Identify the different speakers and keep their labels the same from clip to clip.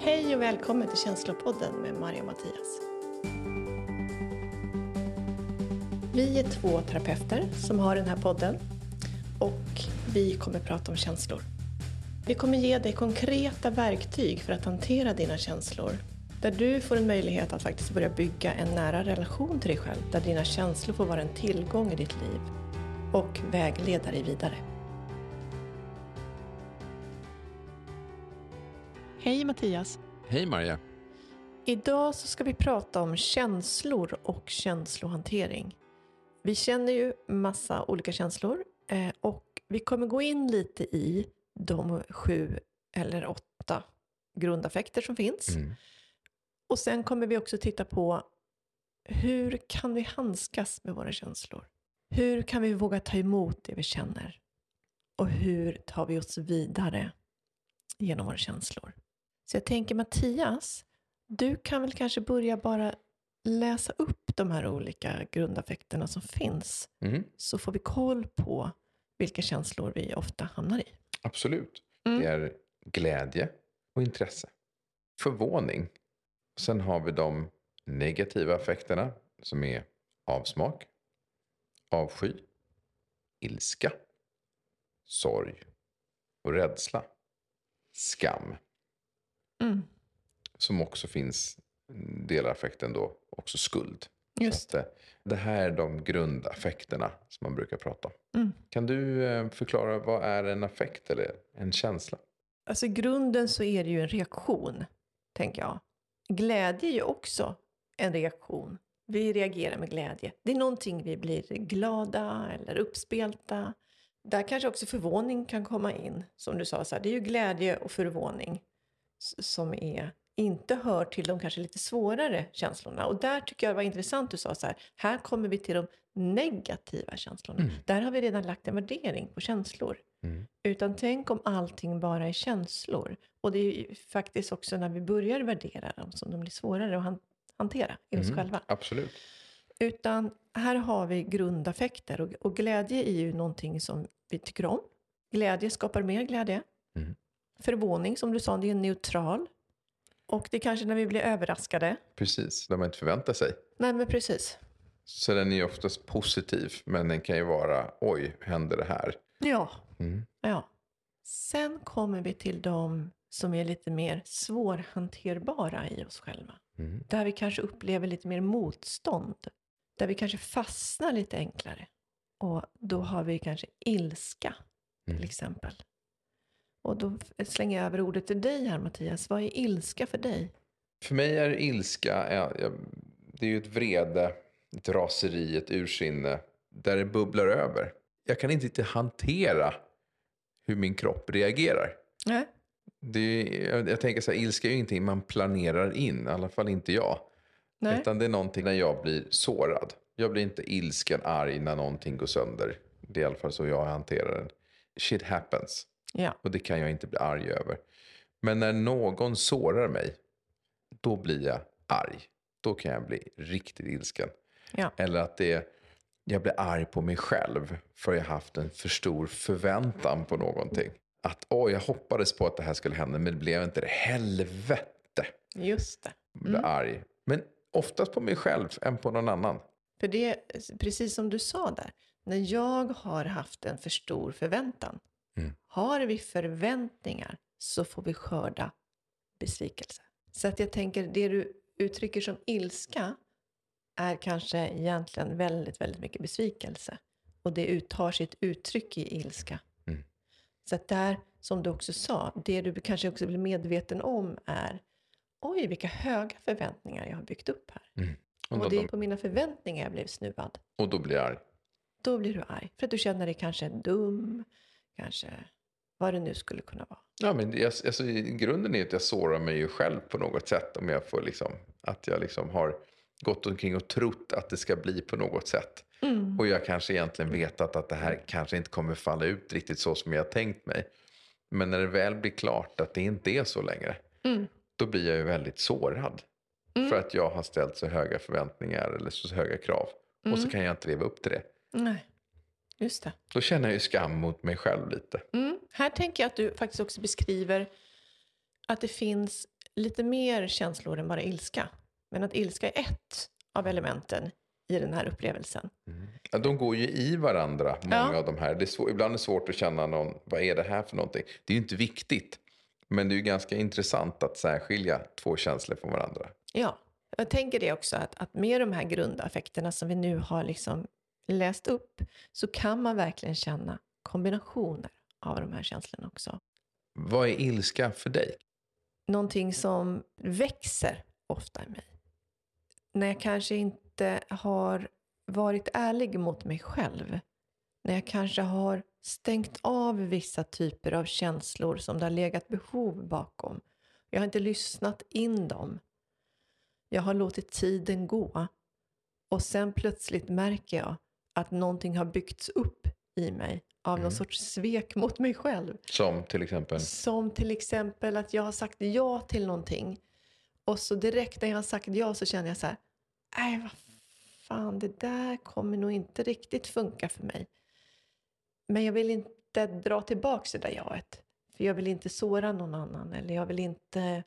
Speaker 1: Hej och välkommen till Känslopodden med Maria och Mattias. Vi är två terapeuter som har den här podden och vi kommer prata om känslor. Vi kommer ge dig konkreta verktyg för att hantera dina känslor där du får en möjlighet att faktiskt börja bygga en nära relation till dig själv där dina känslor får vara en tillgång i ditt liv och vägleda dig vidare. Hej Mattias!
Speaker 2: Hej Maria!
Speaker 1: Idag så ska vi prata om känslor och känslohantering. Vi känner ju massa olika känslor eh, och vi kommer gå in lite i de sju eller åtta grundaffekter som finns.
Speaker 2: Mm.
Speaker 1: Och sen kommer vi också titta på hur kan vi handskas med våra känslor? Hur kan vi våga ta emot det vi känner? Och hur tar vi oss vidare genom våra känslor? Så jag tänker Mattias, du kan väl kanske börja bara läsa upp de här olika grundaffekterna som finns.
Speaker 2: Mm.
Speaker 1: Så får vi koll på vilka känslor vi ofta hamnar i.
Speaker 2: Absolut.
Speaker 1: Mm.
Speaker 2: Det är glädje och intresse. Förvåning. Sen har vi de negativa affekterna som är avsmak, avsky, ilska, sorg och rädsla. Skam.
Speaker 1: Mm.
Speaker 2: Som också finns delar av affekten då också skuld.
Speaker 1: Just
Speaker 2: Så att, eh, det här är de grundaffekterna som man brukar prata om.
Speaker 1: Mm.
Speaker 2: Kan du eh, förklara vad är en affekt eller en känsla?
Speaker 1: Alltså i grunden så är det ju en reaktion, tänker jag. Glädje är ju också en reaktion. Vi reagerar med glädje. Det är någonting vi blir glada eller uppspelta. Där kanske också förvåning kan komma in. Som du sa, så här, det är ju glädje och förvåning som är, inte hör till de kanske lite svårare känslorna. Och där tycker jag det var intressant du sa så här, här kommer vi till de negativa känslorna.
Speaker 2: Mm.
Speaker 1: Där har vi redan lagt en värdering på känslor.
Speaker 2: Mm.
Speaker 1: Utan tänk om allting bara är känslor. Och det är ju faktiskt också när vi börjar värdera dem som de blir svårare att han- hantera i oss
Speaker 2: Mm,
Speaker 1: själva.
Speaker 2: Absolut.
Speaker 1: Utan här har vi grundaffekter och, och glädje är ju någonting som vi tycker om. Glädje skapar mer glädje.
Speaker 2: Mm.
Speaker 1: Förvåning som du sa, det är neutral. Och det är kanske när vi blir överraskade.
Speaker 2: Precis, där man inte förväntar sig.
Speaker 1: Nej men precis.
Speaker 2: Så den är ju oftast positiv, men den kan ju vara oj, händer det här?
Speaker 1: Ja,
Speaker 2: Mm.
Speaker 1: ja. Sen kommer vi till de som är lite mer svårhanterbara i oss själva.
Speaker 2: Mm.
Speaker 1: Där vi kanske upplever lite mer motstånd. Där vi kanske fastnar lite enklare. Och då har vi kanske ilska till
Speaker 2: Mm.
Speaker 1: exempel. Och då slänger jag över ordet till dig här Mattias. Vad är ilska för dig?
Speaker 2: För mig är ilska, ja, ja, det är ju ett vrede, ett raseri, ett ursinne, där det bubblar över. Jag kan inte hantera hur min kropp reagerar.
Speaker 1: Nej.
Speaker 2: Det är, jag, jag tänker så här, ilska är ju ingenting man planerar in, i alla fall inte jag.
Speaker 1: Nej.
Speaker 2: Utan det är någonting när jag blir sårad. Jag blir inte ilsken, arg när någonting går sönder. Det är i alla fall så jag hanterar den. Shit happens.
Speaker 1: Ja.
Speaker 2: Och det kan jag inte bli arg över. Men när någon sårar mig, då blir jag arg. Då kan jag bli riktigt ilsken.
Speaker 1: Ja.
Speaker 2: Eller att det, jag blir arg på mig själv för jag haft en för stor förväntan på någonting. Att åh, jag hoppades på att det här skulle hända, men det blev inte det. Helvete!
Speaker 1: Just det.
Speaker 2: Jag blir arg. Men oftast på mig själv än på någon annan.
Speaker 1: För det är precis som du sa där. När jag har haft en för stor förväntan.
Speaker 2: Mm.
Speaker 1: Har vi förväntningar så får vi skörda besvikelse. Så att jag tänker, det du uttrycker som ilska är kanske egentligen väldigt, väldigt mycket besvikelse. Och det uttar sitt uttryck i ilska.
Speaker 2: Mm.
Speaker 1: Så att där, som du också sa, det du kanske också blir medveten om är oj, vilka höga förväntningar jag har byggt upp här.
Speaker 2: Och,
Speaker 1: Och
Speaker 2: då,
Speaker 1: det är på mina förväntningar jag blev snuvad.
Speaker 2: och då blir jag arg.
Speaker 1: Då blir du arg. För att du känner dig kanske dum, kanske vad det nu skulle kunna vara.
Speaker 2: Ja, men det, alltså, i grunden är att jag sårar mig ju själv på något sätt. Om jag får liksom, att jag liksom har gått omkring och trott att det ska bli på något sätt. Och jag kanske egentligen vetat att det här kanske inte kommer falla ut riktigt så som jag tänkt mig. Men när det väl blir klart att det inte är så längre. Då blir jag ju väldigt sårad. För att jag har ställt så höga förväntningar eller så höga krav. Och så kan jag inte leva upp till det.
Speaker 1: Nej, just det.
Speaker 2: Då känner jag ju skam mot mig själv lite.
Speaker 1: Mm. Här tänker jag att du faktiskt också beskriver att det finns lite mer känslor än bara ilska. Men att ilska är ett av elementen i den här upplevelsen.
Speaker 2: Ja, de går ju i varandra, många
Speaker 1: Ja.
Speaker 2: av de här. Det är svår, ibland är det svårt att känna någon, vad är det här för någonting? Det är ju inte viktigt. Men det är ju ganska intressant att särskilja två känslor från varandra.
Speaker 1: Ja, jag tänker det också att, att med de här grundaffekterna som vi nu har liksom läst upp så kan man verkligen känna kombinationer av de här känslorna också.
Speaker 2: Vad är ilska för dig?
Speaker 1: Någonting som växer ofta i mig. När jag kanske inte har varit ärlig mot mig själv. När jag kanske har stängt av vissa typer av känslor som det har legat behov bakom. Jag har inte lyssnat in dem. Jag har låtit tiden gå. Och sen plötsligt märker jag att någonting har byggts upp i mig av någon sorts svek mot mig själv.
Speaker 2: Som till exempel?
Speaker 1: Som till exempel att jag har sagt ja till någonting. Och så direkt när jag har sagt ja så känner jag så här. Nej, vad fan, det där kommer nog inte riktigt funka för mig. Men jag vill inte dra tillbaka det där jaet. För jag vill inte såra någon annan. Eller jag vill inte...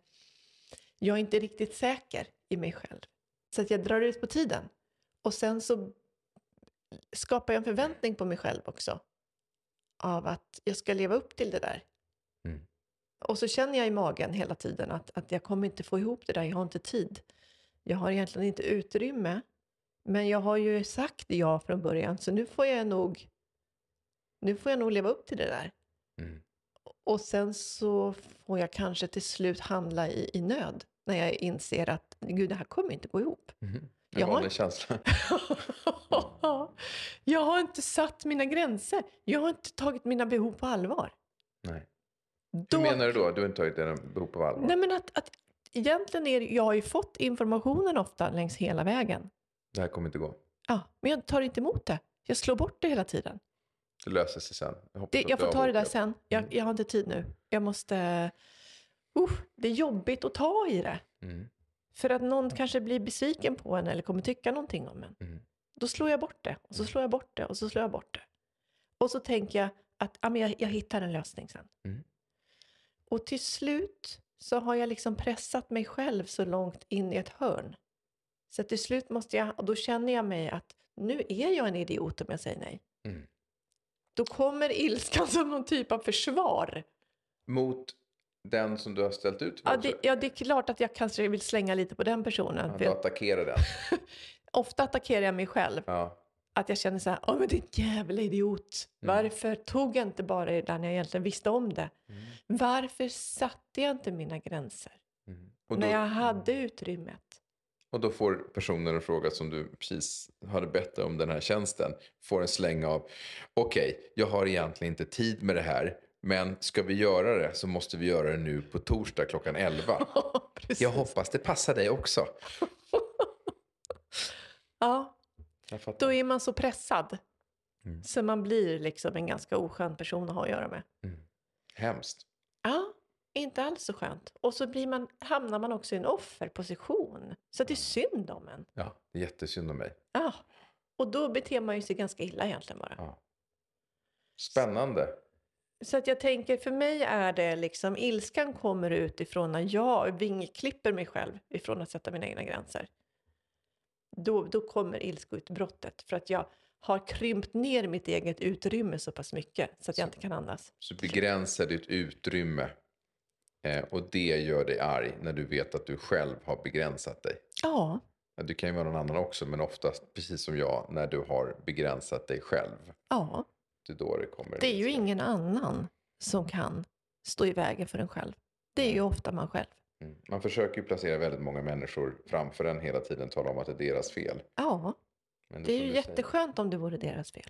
Speaker 1: Jag är inte riktigt säker i mig själv. Så att jag drar ut på tiden. Och sen så skapar jag en förväntning på mig själv också. Av att jag ska leva upp till det där.
Speaker 2: Mm.
Speaker 1: Och så känner jag i magen hela tiden att, att jag kommer inte få ihop det där, jag har inte tid. Jag har egentligen inte utrymme. Men jag har ju sagt ja från början, så nu får jag nog, nu får jag nog leva upp till det där.
Speaker 2: Mm.
Speaker 1: Och sen så får jag kanske till slut handla i, i nöd. När jag inser att gud, det här kommer inte gå ihop.
Speaker 2: Mhm. En
Speaker 1: Jag har-
Speaker 2: vanlig känsla.
Speaker 1: jag har inte satt mina gränser. Jag har inte tagit mina behov på allvar.
Speaker 2: Nej.
Speaker 1: Då-
Speaker 2: Hur menar du då? Du har inte tagit dina behov på allvar?
Speaker 1: Nej, men att, att egentligen är det, jag har ju fått informationen ofta längs hela vägen.
Speaker 2: Det här kommer inte gå.
Speaker 1: Ja, men jag tar inte emot det. Jag slår bort det hela tiden.
Speaker 2: Det löser sig sen. Jag,
Speaker 1: Det, jag får
Speaker 2: har
Speaker 1: ta det där sen. Jag, jag har inte tid nu. Jag måste... Uh, det är jobbigt att ta i det.
Speaker 2: Mm.
Speaker 1: För att någon kanske blir besviken på en eller kommer tycka någonting om en.
Speaker 2: Mm.
Speaker 1: Då slår jag bort det. Och så slår jag bort det. Och så slår jag bort det. Och så tänker jag att ja, men jag, jag hittar en lösning sen.
Speaker 2: Mm.
Speaker 1: Och till slut så har jag liksom pressat mig själv så långt in i ett hörn. Så till slut måste jag, och då känner jag mig att nu är jag en idiot om jag säger nej.
Speaker 2: Mm.
Speaker 1: Då kommer ilskan som någon typ av försvar.
Speaker 2: Mot den som du har ställt ut
Speaker 1: Ja det, ja, det är klart att jag kanske vill slänga lite på den personen.
Speaker 2: Ja, du attackerar den.
Speaker 1: ofta attackerar jag mig själv.
Speaker 2: Ja.
Speaker 1: Att jag känner så här, åh men din jävla idiot.
Speaker 2: Mm.
Speaker 1: Varför tog jag inte bara det där när jag egentligen visste om det?
Speaker 2: Mm.
Speaker 1: Varför satte jag inte mina gränser?
Speaker 2: Mm. Och,
Speaker 1: när
Speaker 2: då,
Speaker 1: jag hade utrymmet.
Speaker 2: och då får personen en fråga som du precis hade bett om den här tjänsten. Får en släng av, okej, jag har egentligen inte tid med det här. Men ska vi göra det så måste vi göra det nu på torsdag klockan 11.
Speaker 1: Precis.
Speaker 2: Jag hoppas det passar dig också.
Speaker 1: Ja, då är man så pressad.
Speaker 2: Mm.
Speaker 1: Så man blir liksom en ganska oskön person att ha att göra med.
Speaker 2: Hemskt.
Speaker 1: Ja, inte alls så skönt. Och så blir man, hamnar man också i en offerposition. Så det är synd om en.
Speaker 2: Ja, det är jättesynd om mig.
Speaker 1: Ja. Och då beter man ju sig ganska illa egentligen bara.
Speaker 2: Ja. Spännande.
Speaker 1: Så att jag tänker, för mig är det liksom, ilskan kommer utifrån när jag vingklipper mig själv ifrån att sätta mina egna gränser. Då, då kommer ilskoutbrottet för att jag har krympt ner mitt eget utrymme så pass mycket så att jag inte kan andas.
Speaker 2: Så begränsa ditt utrymme. Eh, och det gör dig arg när du vet att du själv har begränsat dig.
Speaker 1: Ja,
Speaker 2: Ja, Du kan ju vara någon annan också, men oftast precis som jag, när du har begränsat dig själv.
Speaker 1: ja.
Speaker 2: Det är då det kommer.
Speaker 1: Det är ju ingen annan som kan stå i vägen för en själv. Det är ju ofta man själv.
Speaker 2: Mm. Man försöker ju placera väldigt många människor framför en hela tiden, tala om att det är deras fel.
Speaker 1: Ja,
Speaker 2: Men
Speaker 1: det är
Speaker 2: som
Speaker 1: ju
Speaker 2: du säger,
Speaker 1: jätteskönt om det vore deras fel.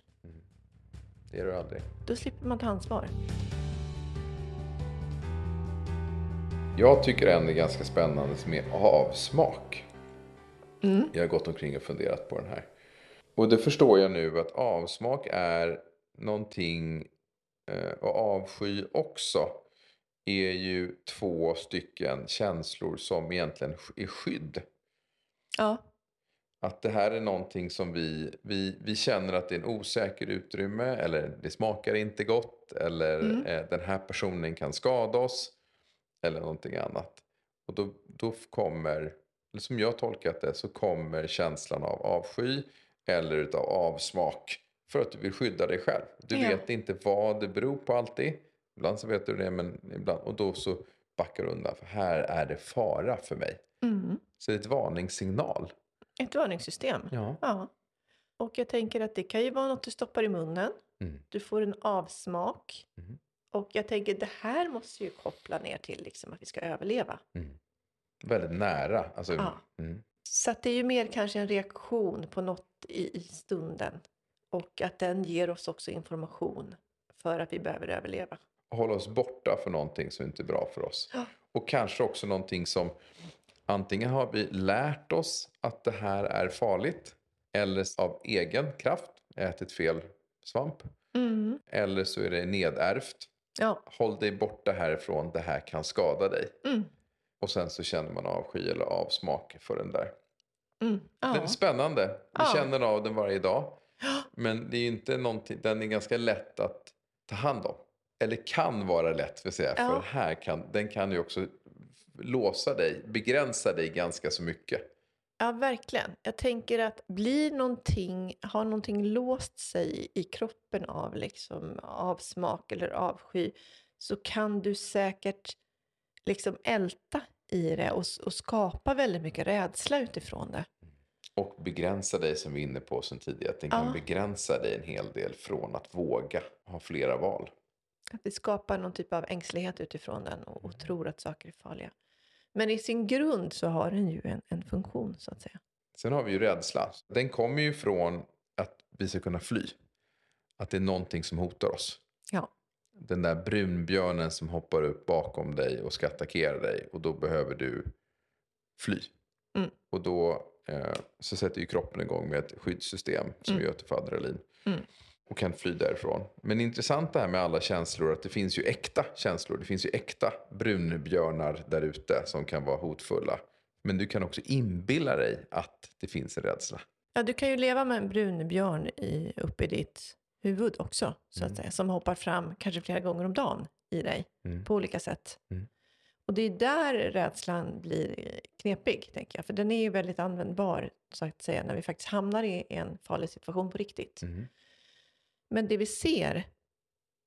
Speaker 2: Det är du aldrig.
Speaker 1: Då slipper man ta ansvar.
Speaker 2: Jag tycker det är ganska spännande med avsmak.
Speaker 1: Mm.
Speaker 2: Jag har gått omkring och funderat på den här. Och det förstår jag nu att avsmak är någonting eh, och avsky också är ju två stycken känslor som egentligen är skydd.
Speaker 1: Ja,
Speaker 2: Att det här är någonting som vi, vi, vi känner att det är en osäker utrymme eller det smakar inte gott eller
Speaker 1: Mm.
Speaker 2: eh, den här personen kan skada oss eller någonting annat. Och då, då kommer, eller som jag tolkat det, så kommer känslan av avsky eller utav avsmak. För att du vill skydda dig själv. Du
Speaker 1: Ja.
Speaker 2: vet inte vad det beror på alltid. Ibland så vet du det, men ibland. Och då så backar du undan. För här är det fara för mig.
Speaker 1: Mm.
Speaker 2: Så det är ett varningssignal.
Speaker 1: Ett varningssystem.
Speaker 2: Ja.
Speaker 1: Ja. Och jag tänker att det kan ju vara något du stoppar i munnen.
Speaker 2: Mm.
Speaker 1: Du får en avsmak.
Speaker 2: Mhm.
Speaker 1: Och jag tänker det här måste ju koppla ner till liksom att vi ska överleva.
Speaker 2: Mm. Väldigt nära. Alltså,
Speaker 1: Ja.
Speaker 2: mm.
Speaker 1: Så att det är ju mer kanske en reaktion på något i, i stunden. Och att den ger oss också information för att vi behöver överleva.
Speaker 2: hålla oss borta för någonting som inte är bra för oss.
Speaker 1: Ja.
Speaker 2: Och kanske också någonting som antingen har vi lärt oss att det här är farligt eller av egen kraft ätit fel svamp.
Speaker 1: Mm.
Speaker 2: Eller så är det nedärvt.
Speaker 1: Ja.
Speaker 2: Håll dig borta härifrån, det här kan skada dig.
Speaker 1: Mm.
Speaker 2: Och sen så känner man avsky eller avsmak för den där.
Speaker 1: Mm.
Speaker 2: Den är
Speaker 1: Ja.
Speaker 2: spännande. Vi
Speaker 1: Ja.
Speaker 2: känner av den varje dag. Men det är inte någonting, den är ganska lätt att ta hand om. Eller kan vara lätt, vill säga.
Speaker 1: Ja.
Speaker 2: För här kan, den kan ju också låsa dig, begränsa dig ganska så mycket.
Speaker 1: ja, verkligen. Jag tänker att blir någonting, har någonting låst sig i kroppen av liksom avsmak eller avsky så kan du säkert liksom älta i det och, och skapa väldigt mycket rädsla utifrån det.
Speaker 2: Och begränsa dig som vi är inne på sen tidigare. Att den kan
Speaker 1: Ja.
Speaker 2: begränsa dig en hel del från att våga ha flera val.
Speaker 1: Att vi skapar någon typ av ängslighet utifrån den och, och tror att saker är farliga. Men i sin grund så har den ju en, en funktion så att säga.
Speaker 2: Sen har vi ju rädsla. Den kommer ju från att vi ska kunna fly. Att det är någonting som hotar oss.
Speaker 1: Ja.
Speaker 2: Den där brunbjörnen som hoppar upp bakom dig och ska attackera dig. Och då behöver du fly.
Speaker 1: Mm.
Speaker 2: Och då så sätter ju kroppen igång med ett skyddssystem som
Speaker 1: Mm.
Speaker 2: gör till för adrenalin.
Speaker 1: Mm.
Speaker 2: Och kan fly därifrån. Men intressant det här med alla känslor. Att det finns ju äkta känslor. Det finns ju äkta brunbjörnar där ute som kan vara hotfulla. Men du kan också inbilla dig att det finns en rädsla.
Speaker 1: Ja, du kan ju leva med en brunbjörn i, uppe i ditt huvud också, så
Speaker 2: Mm.
Speaker 1: att säga. Som hoppar fram kanske flera gånger om dagen i dig
Speaker 2: Mm.
Speaker 1: på olika sätt. Och det är där rädslan blir eh, knepig, tänker jag. För den är ju väldigt användbar, så att säga, när vi faktiskt hamnar i en farlig situation på riktigt.
Speaker 2: Mm.
Speaker 1: Men det vi ser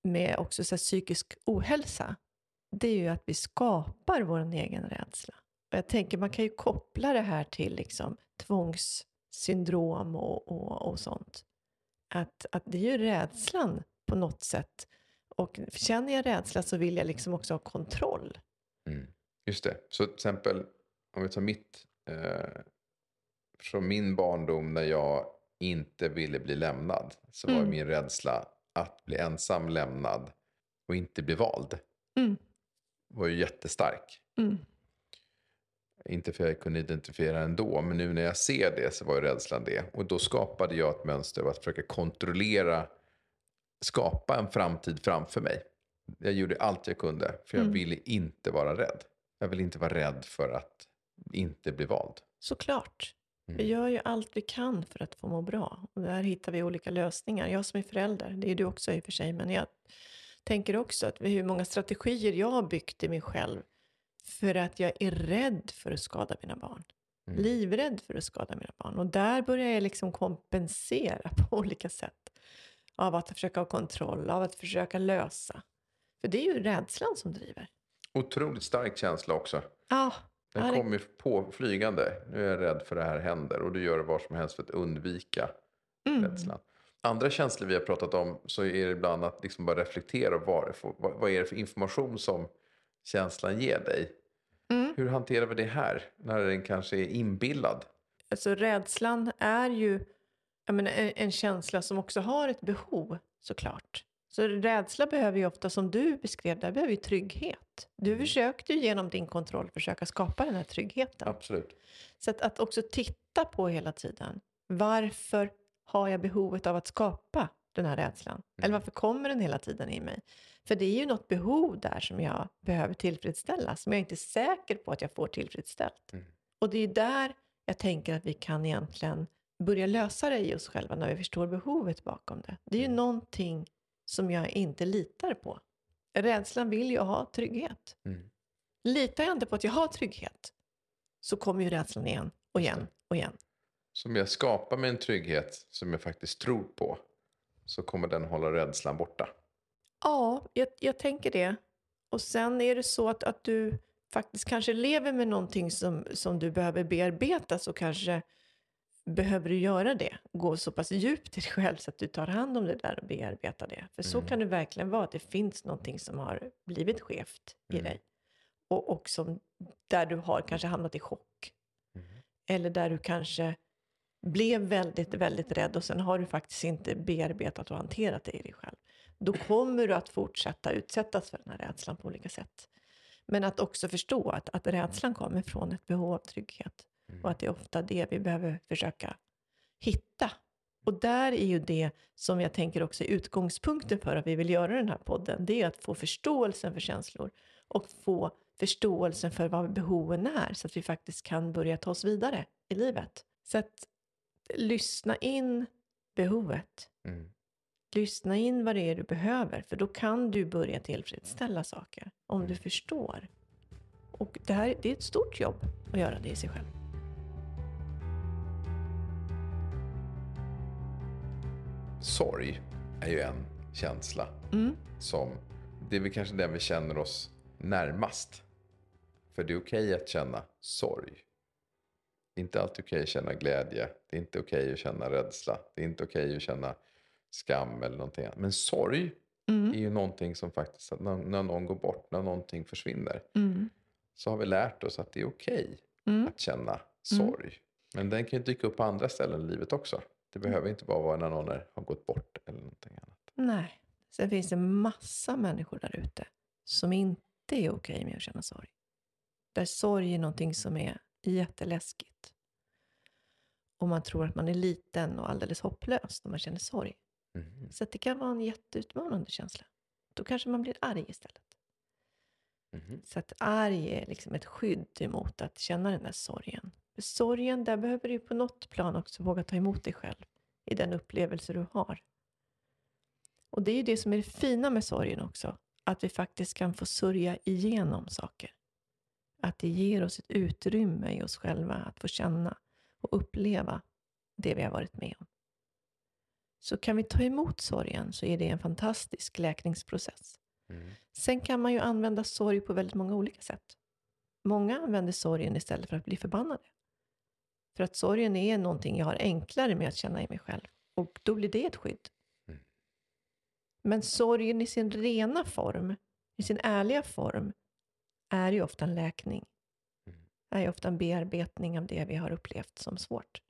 Speaker 1: med också så psykisk ohälsa, det är ju att vi skapar vår egen rädsla. Och jag tänker man kan ju koppla det här till liksom tvångssyndrom och, och, och sånt. Att, att det är ju rädslan på något sätt. Och känner jag rädsla så vill jag liksom också ha kontroll.
Speaker 2: Mm. Just det. Så till exempel om vi tar mitt. Eh, från min barndom när jag inte ville bli lämnad. Så var
Speaker 1: Mm.
Speaker 2: min rädsla att bli ensam lämnad och inte bli vald.
Speaker 1: Mm.
Speaker 2: Var ju jättestark.
Speaker 1: Mm.
Speaker 2: Inte för att jag kunde identifiera ändå, men nu när jag ser det så var ju rädslan det. Och då skapade jag ett mönster av att försöka kontrollera, skapa en framtid framför mig. Jag gjorde allt jag kunde, för jag
Speaker 1: Mm.
Speaker 2: ville inte vara rädd. Jag ville inte vara rädd för att inte bli vald.
Speaker 1: Såklart.
Speaker 2: Mm.
Speaker 1: Vi gör ju allt vi kan för att få må bra. Och där hittar vi olika lösningar. Jag som är förälder, det är du också i och för sig, men jag tänker också att hur många strategier jag har byggt i mig själv för att jag är rädd för att skada mina barn.
Speaker 2: Mm.
Speaker 1: Livrädd för att skada mina barn. Och där börjar jag liksom kompensera på olika sätt. Av att försöka ha kontroll, av att försöka lösa. För det är ju rädslan som driver.
Speaker 2: Otroligt stark känsla också.
Speaker 1: Ja,
Speaker 2: Den
Speaker 1: Ja, det-
Speaker 2: kommer på flygande. Nu är jag rädd för det här händer. Och du gör vad som helst för att undvika
Speaker 1: mm.
Speaker 2: rädslan. Andra känslor vi har pratat om så är det ibland att liksom bara reflektera. Vad, vad, vad är det för information som känslan ger dig?
Speaker 1: Mm.
Speaker 2: Hur hanterar vi det här när den kanske är inbillad?
Speaker 1: Alltså rädslan är ju menar, en, en känsla som också har ett behov såklart. Så rädsla behöver ju ofta, som du beskrev där, behöver ju trygghet. Du försökte ju genom din kontroll försöka skapa den här tryggheten.
Speaker 2: Absolut.
Speaker 1: Så att, att också titta på hela tiden. Varför har jag behovet av att skapa den här rädslan? Eller varför kommer den hela tiden i mig? För det är ju något behov där som jag behöver tillfredsställa, som jag inte är säker på att jag får tillfredsställt.
Speaker 2: Mm.
Speaker 1: Och det är där jag tänker att vi kan egentligen börja lösa det i oss själva när vi förstår behovet bakom det. Det är ju
Speaker 2: Mm.
Speaker 1: någonting som jag inte litar på. Rädslan vill ju ha trygghet.
Speaker 2: Mm.
Speaker 1: Litar jag inte på att jag har trygghet så kommer ju rädslan igen och igen och igen.
Speaker 2: Så om jag skapar mig en trygghet som jag faktiskt tror på så kommer den hålla rädslan borta.
Speaker 1: Ja, jag, jag tänker det. Och sen är det så att, att du faktiskt kanske lever med någonting som, som du behöver bearbeta så kanske behöver du göra det. Gå så pass djupt i dig själv så att du tar hand om det där och bearbetar det. För så
Speaker 2: Mm.
Speaker 1: kan det verkligen vara, att det finns någonting som har blivit skevt i
Speaker 2: Mm.
Speaker 1: dig. Och, och som, där du har kanske hamnat i chock.
Speaker 2: Mm.
Speaker 1: Eller där du kanske blev väldigt, väldigt rädd och sen har du faktiskt inte bearbetat och hanterat det i dig själv. Då kommer du att fortsätta utsättas för den här rädslan på olika sätt. Men att också förstå att, att rädslan kommer från ett behov av trygghet. Och att det är ofta det vi behöver försöka hitta. Och där är ju det som jag tänker också är utgångspunkten för att vi vill göra den här podden. Det är att få förståelsen för känslor och få förståelsen för vad behoven är så att vi faktiskt kan börja ta oss vidare i livet. Så att lyssna in behovet.
Speaker 2: Mm.
Speaker 1: Lyssna in vad det är du behöver, för då kan du börja tillfredsställa saker om du förstår. Och det här det är ett stort jobb att göra det i sig själv.
Speaker 2: Sorg är ju en känsla
Speaker 1: Mm.
Speaker 2: som, det är väl kanske den vi känner oss närmast. För det är okej att känna sorg. Det är inte alltid okej att känna glädje. Det är inte okej att känna rädsla. Det är inte okej att känna skam eller någonting annat. Men sorg
Speaker 1: Mm.
Speaker 2: är ju någonting som faktiskt, när, när någon går bort, när någonting försvinner,
Speaker 1: Mm.
Speaker 2: så har vi lärt oss att det är okej
Speaker 1: Mm.
Speaker 2: att känna sorg. Men den kan ju dyka upp på andra ställen i livet också. Det behöver inte bara vara när någon är, har gått bort eller någonting annat.
Speaker 1: Nej. Sen finns det massa människor där ute som inte är okej med att känna sorg. Där sorg är någonting som är jätteläskigt. Och man tror att man är liten och alldeles hopplös när man känner sorg.
Speaker 2: Mhm.
Speaker 1: Så det kan vara en jätteutmanande känsla. Då kanske man blir arg istället.
Speaker 2: Mhm.
Speaker 1: Så att arg är liksom ett skydd emot att känna den där sorgen. Sorgen, där behöver du på något plan också våga ta emot dig själv i den upplevelse du har. Och det är ju det som är det fina med sorgen också. Att vi faktiskt kan få sörja igenom saker. Att det ger oss ett utrymme i oss själva att få känna och uppleva det vi har varit med om. Så kan vi ta emot sorgen så är det en fantastisk läkningsprocess.
Speaker 2: Mm.
Speaker 1: Sen kan man ju använda sorg på väldigt många olika sätt. Många använder sorgen istället för att bli förbannade. För att sorgen är någonting jag har enklare med att känna i mig själv. Och då blir det ett skydd.
Speaker 2: Mm.
Speaker 1: Men sorgen i sin rena form, i sin ärliga form, är ju ofta en läkning.
Speaker 2: Mm.
Speaker 1: Är ju ofta en bearbetning av det vi har upplevt som svårt.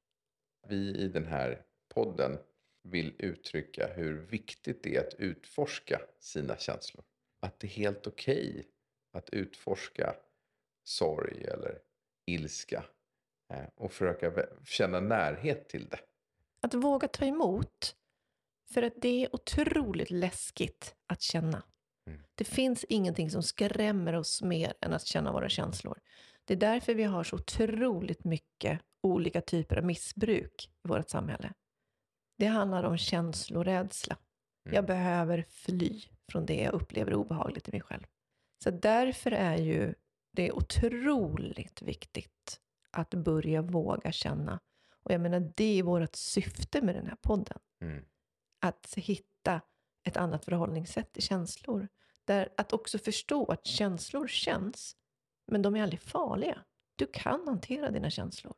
Speaker 2: Vi i den här podden vill uttrycka hur viktigt det är att utforska sina känslor. Att det är helt okej att utforska sorg eller ilska och försöka känna närhet till det.
Speaker 1: Att våga ta emot. För att det är otroligt läskigt att känna.
Speaker 2: Mm.
Speaker 1: Det finns ingenting som skrämmer oss mer än att känna våra känslor. Det är därför vi har så otroligt mycket olika typer av missbruk i vårt samhälle. Det handlar om känslorädsla.
Speaker 2: Mm.
Speaker 1: Jag behöver fly från det jag upplever obehagligt i mig själv. Så därför är ju det otroligt viktigt att börja våga känna. Och jag menar, det är vårt syfte med den här podden.
Speaker 2: Mm.
Speaker 1: Att hitta ett annat förhållningssätt till känslor. Där att också förstå att känslor känns, men de är aldrig farliga. Du kan hantera dina känslor.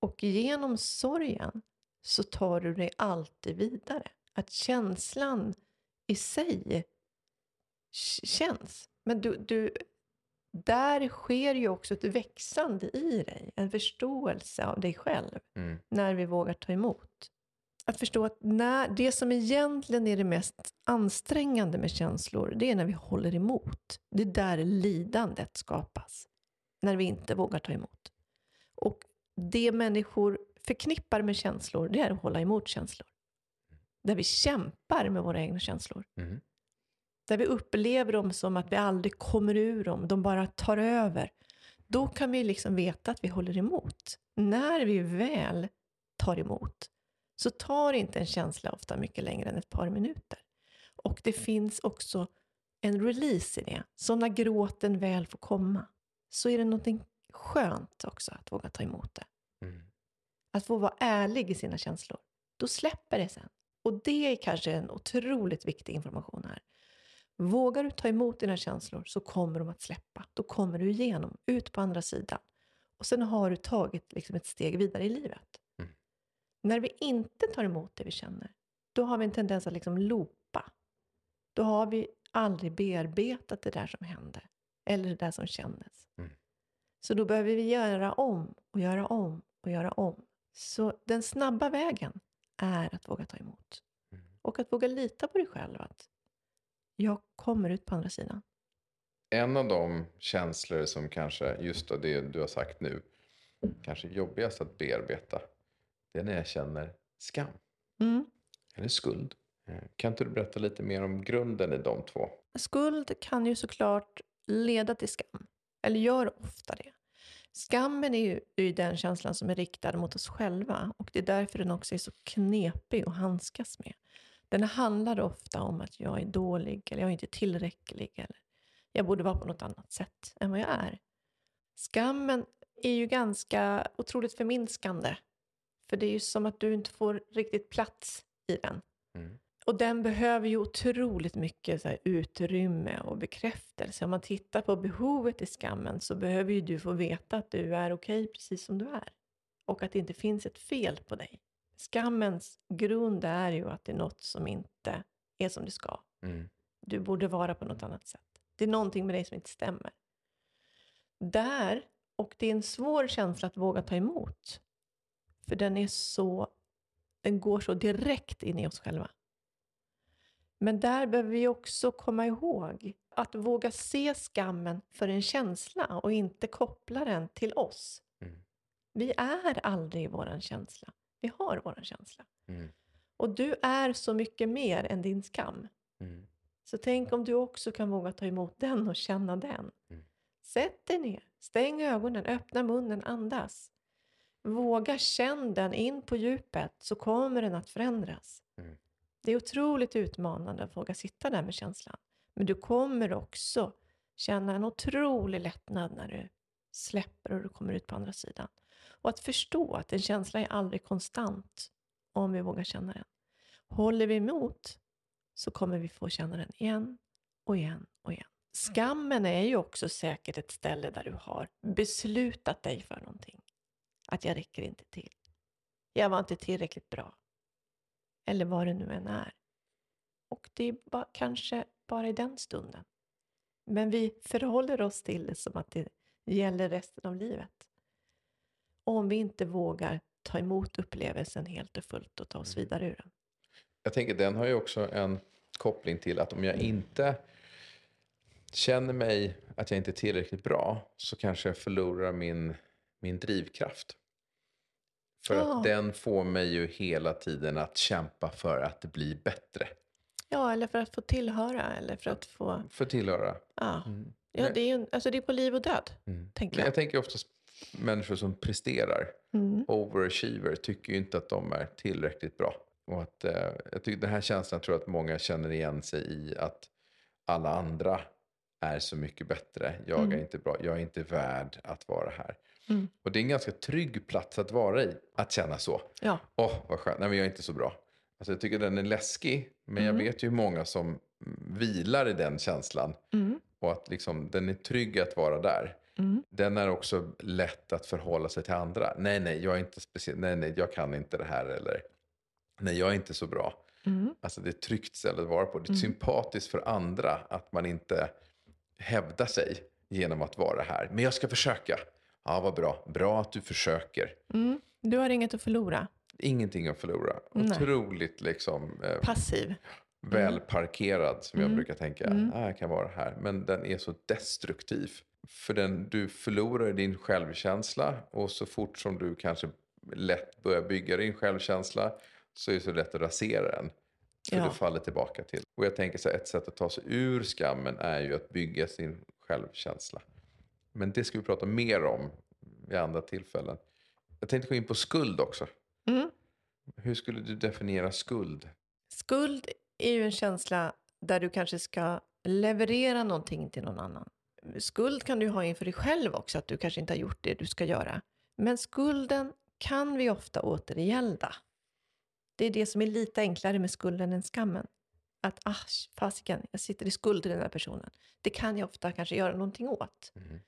Speaker 1: Och genom sorgen så tar du dig alltid vidare. Att känslan i sig känns. Men du, du, där sker ju också ett växande i dig. En förståelse av dig själv
Speaker 2: Mm.
Speaker 1: när vi vågar ta emot. Att förstå att när, det som egentligen är det mest ansträngande med känslor, det är när vi håller emot. Det är där lidandet skapas. När vi inte vågar ta emot. Och det människor förknippar med känslor, det är att hålla emot känslor. Där vi kämpar med våra egna känslor.
Speaker 2: Mm.
Speaker 1: Där vi upplever dem som att vi aldrig kommer ur dem, de bara tar över. Då kan vi liksom veta att vi håller emot. När vi väl tar emot så tar inte en känsla ofta mycket längre än ett par minuter. Och det finns också en release i det. Så när gråten väl får komma så är det någonting skönt också att våga ta emot det.
Speaker 2: Mm.
Speaker 1: Att få vara ärlig i sina känslor. Då släpper det sen. Och det är kanske en otroligt viktig information här. Vågar du ta emot dina känslor så kommer de att släppa. Då kommer du igenom, ut på andra sidan. Och sen har du tagit liksom ett steg vidare i livet.
Speaker 2: Mm.
Speaker 1: När vi inte tar emot det vi känner, då har vi en tendens att liksom loopa. Då har vi aldrig bearbetat det där som hände. Eller det där som kändes.
Speaker 2: Mm.
Speaker 1: Så då behöver vi göra om och göra om och göra om. Så den snabba vägen är att våga ta emot.
Speaker 2: Mm.
Speaker 1: Och att våga lita på dig själv. Att jag kommer ut på andra sidan.
Speaker 2: En av de känslor som kanske, just det du har sagt nu, kanske jobbigast att bearbeta, det är när jag känner skam.
Speaker 1: Mm.
Speaker 2: Eller skuld. Eh, Kan inte du berätta lite mer om grunden i de två?
Speaker 1: Skuld kan ju såklart leda till skam. Eller gör ofta det. Skammen är ju, är ju den känslan som är riktad mot oss själva. Och det är därför den också är så knepig att handskas med. Den handlar ofta om att jag är dålig, eller jag är inte tillräcklig, eller jag borde vara på något annat sätt än vad jag är. Skammen är ju ganska otroligt förminskande. För det är ju som att du inte får riktigt plats i den.
Speaker 2: Mm.
Speaker 1: Och den behöver ju otroligt mycket så här, utrymme och bekräftelse. Om man tittar på behovet i skammen så behöver ju du få veta att du är okej precis som du är. Och att det inte finns ett fel på dig. Skammens grund är ju att det är något som inte är som det ska.
Speaker 2: Mm.
Speaker 1: Du borde vara på något annat sätt. Det är någonting med dig som inte stämmer. Där, och det är en svår känsla att våga ta emot. För den är så, den går så direkt in i oss själva. Men där behöver vi också komma ihåg att våga se skammen för en känsla och inte koppla den till oss.
Speaker 2: Mm.
Speaker 1: Vi är aldrig våran känsla. Vi har våran känsla.
Speaker 2: Mm.
Speaker 1: Och du är så mycket mer än din skam.
Speaker 2: Mm.
Speaker 1: Så tänk om du också kan våga ta emot den och känna den.
Speaker 2: Mm.
Speaker 1: Sätt dig ner, stäng ögonen, öppna munnen, andas. Våga känn den in på djupet så kommer den att förändras.
Speaker 2: Mm.
Speaker 1: Det är otroligt utmanande att våga sitta där med känslan. Men du kommer också känna en otrolig lättnad när du släpper och du kommer ut på andra sidan. Och att förstå att en känsla är aldrig konstant om vi vågar känna den. Håller vi emot så kommer vi få känna den igen och igen och igen. Skammen är ju också säkert ett ställe där du har beslutat dig för någonting. Att jag räcker inte till. Jag var inte tillräckligt bra. Eller vad det nu än är. Och det är ba, kanske bara i den stunden. Men vi förhåller oss till det som att det gäller resten av livet. Om vi inte vågar ta emot upplevelsen helt och fullt och ta oss vidare ur den.
Speaker 2: Jag tänker den har ju också en koppling till att om jag inte känner mig att jag inte är tillräckligt bra så kanske jag förlorar min, min drivkraft. För
Speaker 1: Ja.
Speaker 2: att den får mig ju hela tiden att kämpa för att bli bättre.
Speaker 1: Ja, eller för att få tillhöra eller för att få...
Speaker 2: För tillhöra.
Speaker 1: Ja,
Speaker 2: Mm.
Speaker 1: ja
Speaker 2: Men-
Speaker 1: det, är ju, alltså det är på liv och död,
Speaker 2: Mm.
Speaker 1: tänker
Speaker 2: Men
Speaker 1: jag.
Speaker 2: jag tänker oftast människor som presterar,
Speaker 1: Mm.
Speaker 2: overachiever, tycker ju inte att de är tillräckligt bra. Och att, eh, jag tycker den här känslan tror jag att många känner igen sig i att alla andra är så mycket bättre. Jag
Speaker 1: Mm.
Speaker 2: är inte bra, jag är inte värd att vara här.
Speaker 1: Mm.
Speaker 2: Och det är en ganska trygg plats att vara i, att känna så.
Speaker 1: Ja,
Speaker 2: Åh, vad skönt, nej men jag är inte så bra. Alltså jag tycker den är läskig, men jag
Speaker 1: Mm.
Speaker 2: vet ju hur många som vilar i den känslan.
Speaker 1: mm.
Speaker 2: Och att liksom, den är trygg att vara där.
Speaker 1: Mm.
Speaker 2: Den är också lätt att förhålla sig till andra. Nej, nej, jag är inte speciell. Nej, nej, jag kan inte det här. Eller nej, jag är inte så bra.
Speaker 1: Mm.
Speaker 2: Alltså det är ett tryggt ställe att vara på. Det är
Speaker 1: Mm.
Speaker 2: sympatiskt för andra att man inte hävdar sig genom att vara här. Men jag ska försöka. Ja, vad bra. Bra att du försöker.
Speaker 1: Mm. Du har inget att förlora.
Speaker 2: Ingenting att förlora.
Speaker 1: Nej.
Speaker 2: Otroligt liksom eh,
Speaker 1: Passiv.
Speaker 2: välparkerad som jag
Speaker 1: Mm.
Speaker 2: brukar tänka.
Speaker 1: Mm.
Speaker 2: Ah, jag kan vara här. Men den är så destruktiv. För den, du förlorar din självkänsla och så fort som du kanske lätt börjar bygga din självkänsla så är det så lätt att rasera den.
Speaker 1: Ja.
Speaker 2: du faller tillbaka till. Och jag tänker så här, ett sätt att ta sig ur skammen är ju att bygga sin självkänsla. Men det ska vi prata mer om vid andra tillfällen. Jag tänkte gå in på skuld också.
Speaker 1: Mm.
Speaker 2: Hur skulle du definiera skuld?
Speaker 1: Skuld är ju en känsla där du kanske ska leverera någonting till någon annan. Skuld kan du ha inför dig själv också, att du kanske inte har gjort det du ska göra. Men skulden kan vi ofta återgälda. Det är det som är lite enklare med skulden än skammen. Att, ah, fasiken, jag sitter i skuld till den här personen. Det kan jag ofta kanske göra någonting åt. Mm.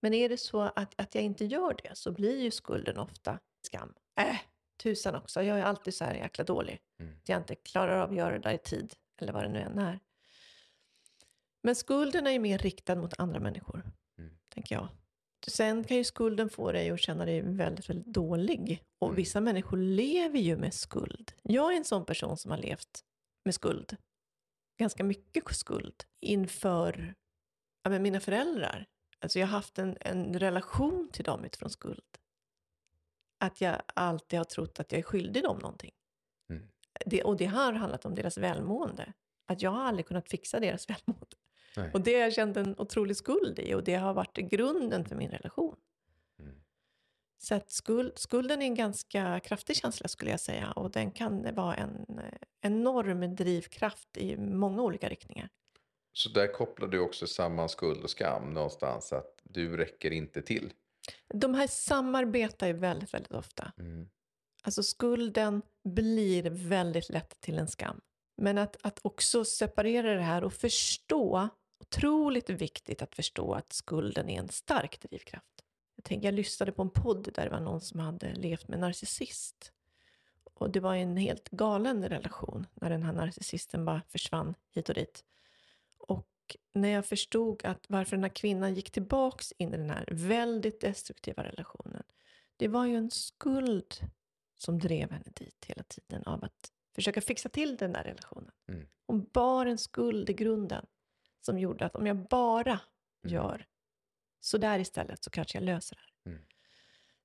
Speaker 1: Men är det så att, att jag inte gör det så blir ju skulden ofta skam. Äh, tusan också, jag är alltid så här jäkla dålig. Mm. Att jag inte klarar av att göra det där i tid, eller vad det nu än är. Men skulden är ju mer riktad mot andra människor, mm. tänker jag. Sen kan ju skulden få dig att känna dig väldigt, väldigt dålig. Och mm. vissa människor lever ju med skuld. Jag är en sån person som har levt med skuld. Ganska mycket skuld inför ja, men mina föräldrar. Alltså jag har haft en, en relation till dem utifrån skuld. Att jag alltid har trott att jag är skyldig dem någonting. Mm. Det, och det har handlat om deras välmående. Att jag har aldrig kunnat fixa deras välmående. Nej. Och det jag känt en otrolig skuld i och det har varit grunden för min relation. Mm. Så att skuld, skulden är en ganska kraftig känsla skulle jag säga och den kan vara en enorm drivkraft i många olika riktningar.
Speaker 2: Så där kopplar du också samman skuld och skam någonstans, att du räcker inte till?
Speaker 1: De här samarbetar ju väldigt, väldigt ofta. Mm. Alltså skulden blir väldigt lätt till en skam. Men att, att också separera det här och förstå otroligt viktigt att förstå att skulden är en stark drivkraft. Jag, tänker, jag lyssnade på en podd där det var någon som hade levt med narcissist. Och det var en helt galen relation när den här narcissisten bara försvann hit och dit. Och när jag förstod att varför den här kvinnan gick tillbaks in i den här väldigt destruktiva relationen. Det var ju en skuld som drev henne dit hela tiden av att försöka fixa till den där relationen. Mm. Hon bar en skuld i grunden som gjorde att om jag bara mm. gör så där istället så kanske jag löser det här. Mm.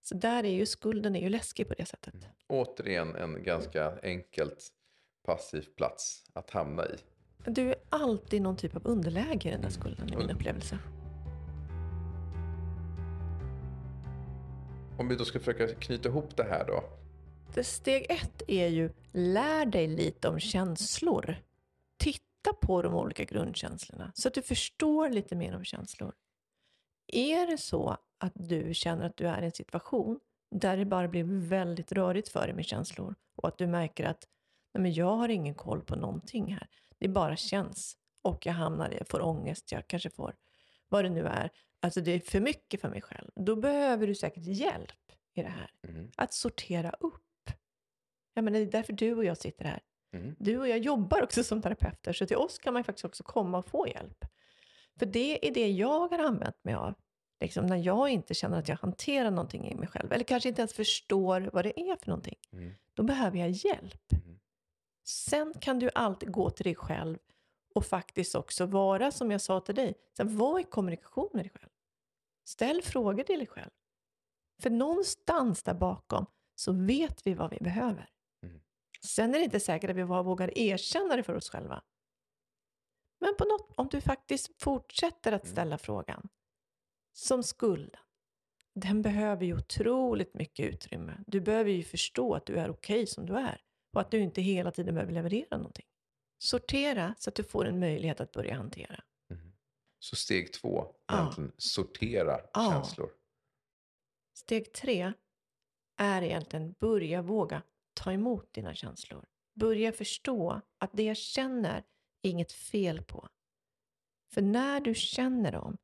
Speaker 1: Så där är ju skulden är ju läskig på det sättet. Mm.
Speaker 2: Återigen en ganska enkelt passiv plats att hamna i.
Speaker 1: Du är alltid någon typ av underläge i den där skulden, i min upplevelse.
Speaker 2: Om vi då ska försöka knyta ihop det här då.
Speaker 1: Det steg ett är ju, lär dig lite om känslor. Titta på de olika grundkänslorna så att du förstår lite mer om känslor. Är det så att du känner att du är i en situation där det bara blir väldigt rörigt för dig med känslor och att du märker att Nej, men jag har ingen koll på någonting här. Det bara känns och jag hamnar, jag får ångest, jag kanske får vad det nu är. Alltså det är för mycket för mig själv. Då behöver du säkert hjälp i det här. Mm. Att sortera upp. Jag menar, det är därför du och jag sitter här. Mm. Du och jag jobbar också som terapeuter, så till oss kan man faktiskt också komma och få hjälp. För det är det jag har använt mig av. Liksom när jag inte känner att jag hanterar någonting i mig själv, eller kanske inte ens förstår vad det är för någonting. Mm. Då behöver jag hjälp. Mm. Sen kan du alltid gå till dig själv och faktiskt också vara, som jag sa till dig, så var i kommunikation med dig själv. Ställ frågor till dig själv. För någonstans där bakom så vet vi vad vi behöver. Sen är det inte säkert att vi vågar erkänna det för oss själva. Men på något, om du faktiskt fortsätter att mm. ställa frågan, som skulden, den behöver ju otroligt mycket utrymme. Du behöver ju förstå att du är okej okay som du är och att du inte hela tiden behöver leverera någonting. Sortera så att du får en möjlighet att börja hantera. Mm.
Speaker 2: Så steg två, ja. sortera ja. känslor.
Speaker 1: Steg tre är egentligen börja våga ta emot dina känslor. Börja förstå att det jag känner är inget fel på. För när du känner dem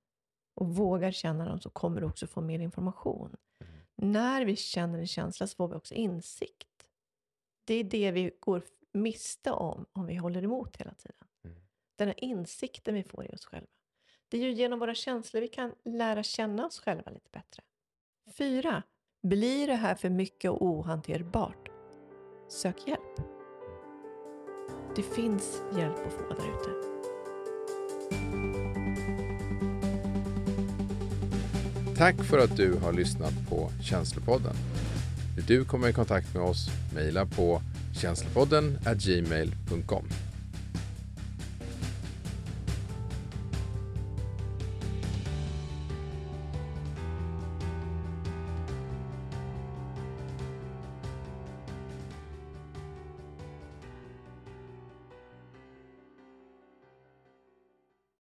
Speaker 1: och vågar känna dem så kommer du också få mer information. Mm. När vi känner en känsla så får vi också insikt. Det är det vi går miste om om vi håller emot hela tiden. Mm. Den här insikten vi får i oss själva. Det är ju genom våra känslor vi kan lära känna oss själva lite bättre. Fyra. Blir det här för mycket och ohanterbart sök hjälp. Det finns hjälp att få där ute.
Speaker 2: Tack för att du har lyssnat på Känslopodden. Vill du komma i kontakt med oss, mejla på känslopodden gmail.com.